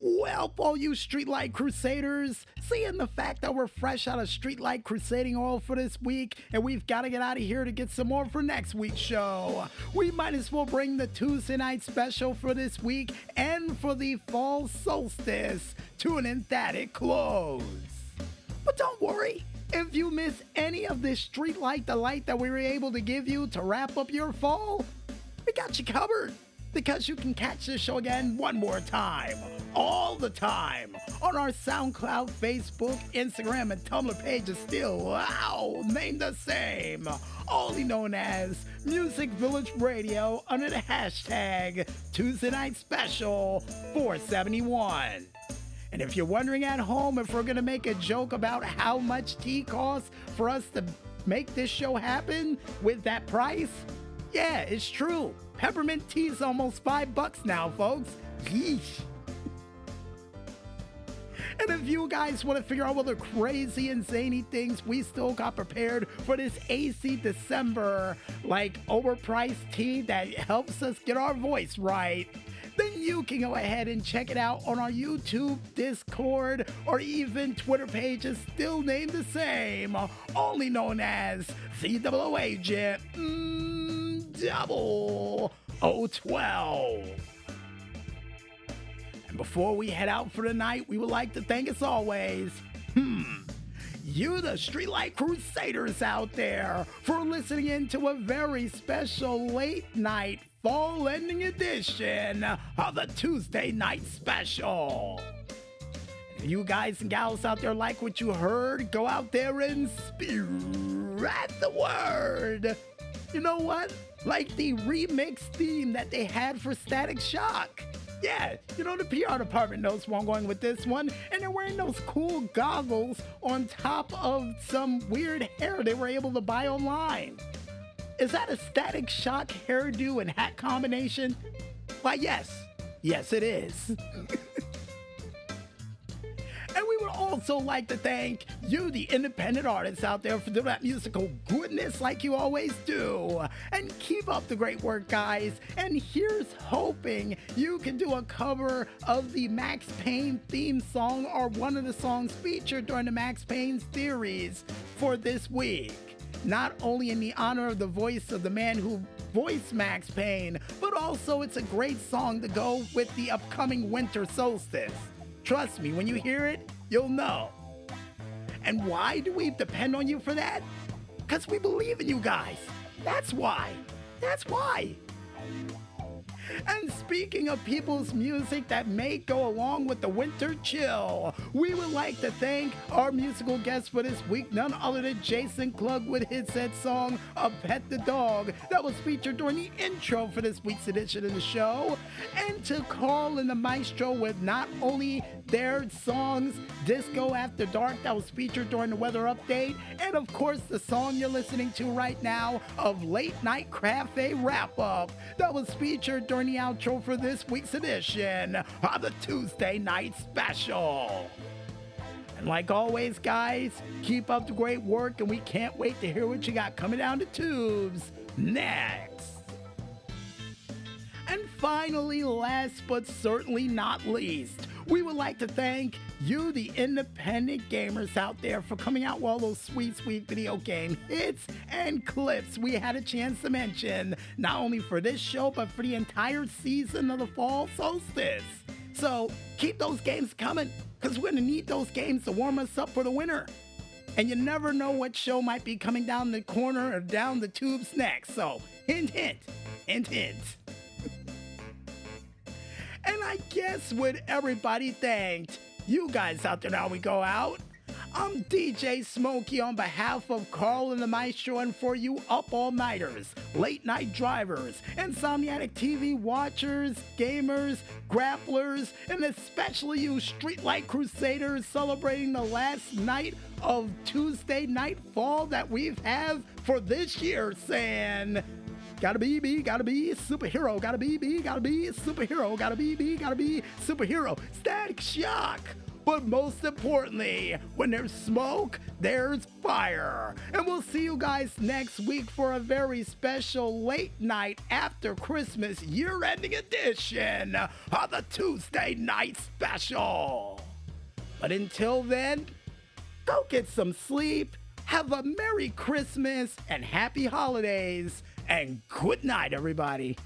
Well, all you Streetlight Crusaders, seeing the fact that we're fresh out of Streetlight Crusading oil for this week, and we've got to get out of here to get some more for next week's show, we might as well bring the Tuesday night special for this week and for the fall solstice. To an emphatic close. But don't worry, if you miss any of this Streetlight delight that we were able to give you to wrap up your fall, we got you covered because you can catch this show again one more time, all the time, on our SoundCloud, Facebook, Instagram, and Tumblr pages still, wow, named the same, only known as Music Village Radio under the hashtag Tuesday Night Special 471. And if you're wondering at home if we're gonna make a joke about how much tea costs for us to make this show happen with that price, yeah, it's true. Peppermint tea is almost five bucks now, folks. Yeesh. And if you guys want to figure out the crazy and zany things we still got prepared for this AC December, like overpriced tea that helps us get our voice right, then you can go ahead and check it out on our YouTube, Discord, or even Twitter pages still named the same, only known as CWO Agent mm, Double 012. And before we head out for the night, we would like to thank, as always, hmm, you, the Streetlight Crusaders out there, for listening in to a very special late night fall ending edition of the Tuesday Night Special. You guys and gals out there like what you heard, go out there and spread the word. You know what? Like the remix theme that they had for Static Shock. Yeah, you know, the PR department knows where I'm going with this one, and they're wearing those cool goggles on top of some weird hair they were able to buy online. Is that a static shock hairdo and hat combination? Why, yes. Yes, it is. Also like to thank you, the independent artists out there, for doing that musical goodness like you always do. And keep up the great work, guys. And here's hoping you can do a cover of the Max Payne theme song or one of the songs featured during the Max Payne series for this week. Not only in the honor of the voice of the man who voiced Max Payne, but also it's a great song to go with the upcoming winter solstice. Trust me, when you hear it, you'll know. And why do we depend on you for that? Because we believe in you guys. That's why. That's why. And speaking of people's music that may go along with the winter chill, we would like to thank our musical guest for this week, none other than Jason Klug with his said song, A Pet the Dog, that was featured during the intro for this week's edition of the show. And to Carl and the Maestro with not only their songs, Disco After Dark, that was featured during the weather update, and of course the song you're listening to right now of Late Night Cafe Wrap Up, that was featured during the outro for this week's edition of the Tuesday Night Special. And like always, guys, keep up the great work, and we can't wait to hear what you got coming down the tubes next. And finally, last but certainly not least, we would like to thank you, the independent gamers out there, for coming out with all those sweet, sweet video game hits and clips we had a chance to mention, not only for this show, but for the entire season of the fall solstice. So keep those games coming, because we're going to need those games to warm us up for the winter. And you never know what show might be coming down the corner or down the tubes next. So, hint, hint, hint, hint. I guess with everybody thanked, you guys out there now we go out. I'm DJ Smokey on behalf of Carl and the Maestro and for you up all nighters, late night drivers, insomniatic TV watchers, gamers, grapplers, and especially you streetlight crusaders celebrating the last night of Tuesday night fall that we've had for this year saying Gotta be, be, gotta be superhero. Gotta be, be, gotta be superhero. Gotta be, be, gotta be superhero. Static Shock But most importantly, when there's smoke, there's fire. And we'll see you guys next week for a very special late night after Christmas year ending edition of the Tuesday Night Special. But until then, go get some sleep, have a Merry Christmas and Happy Holidays, and good night, everybody.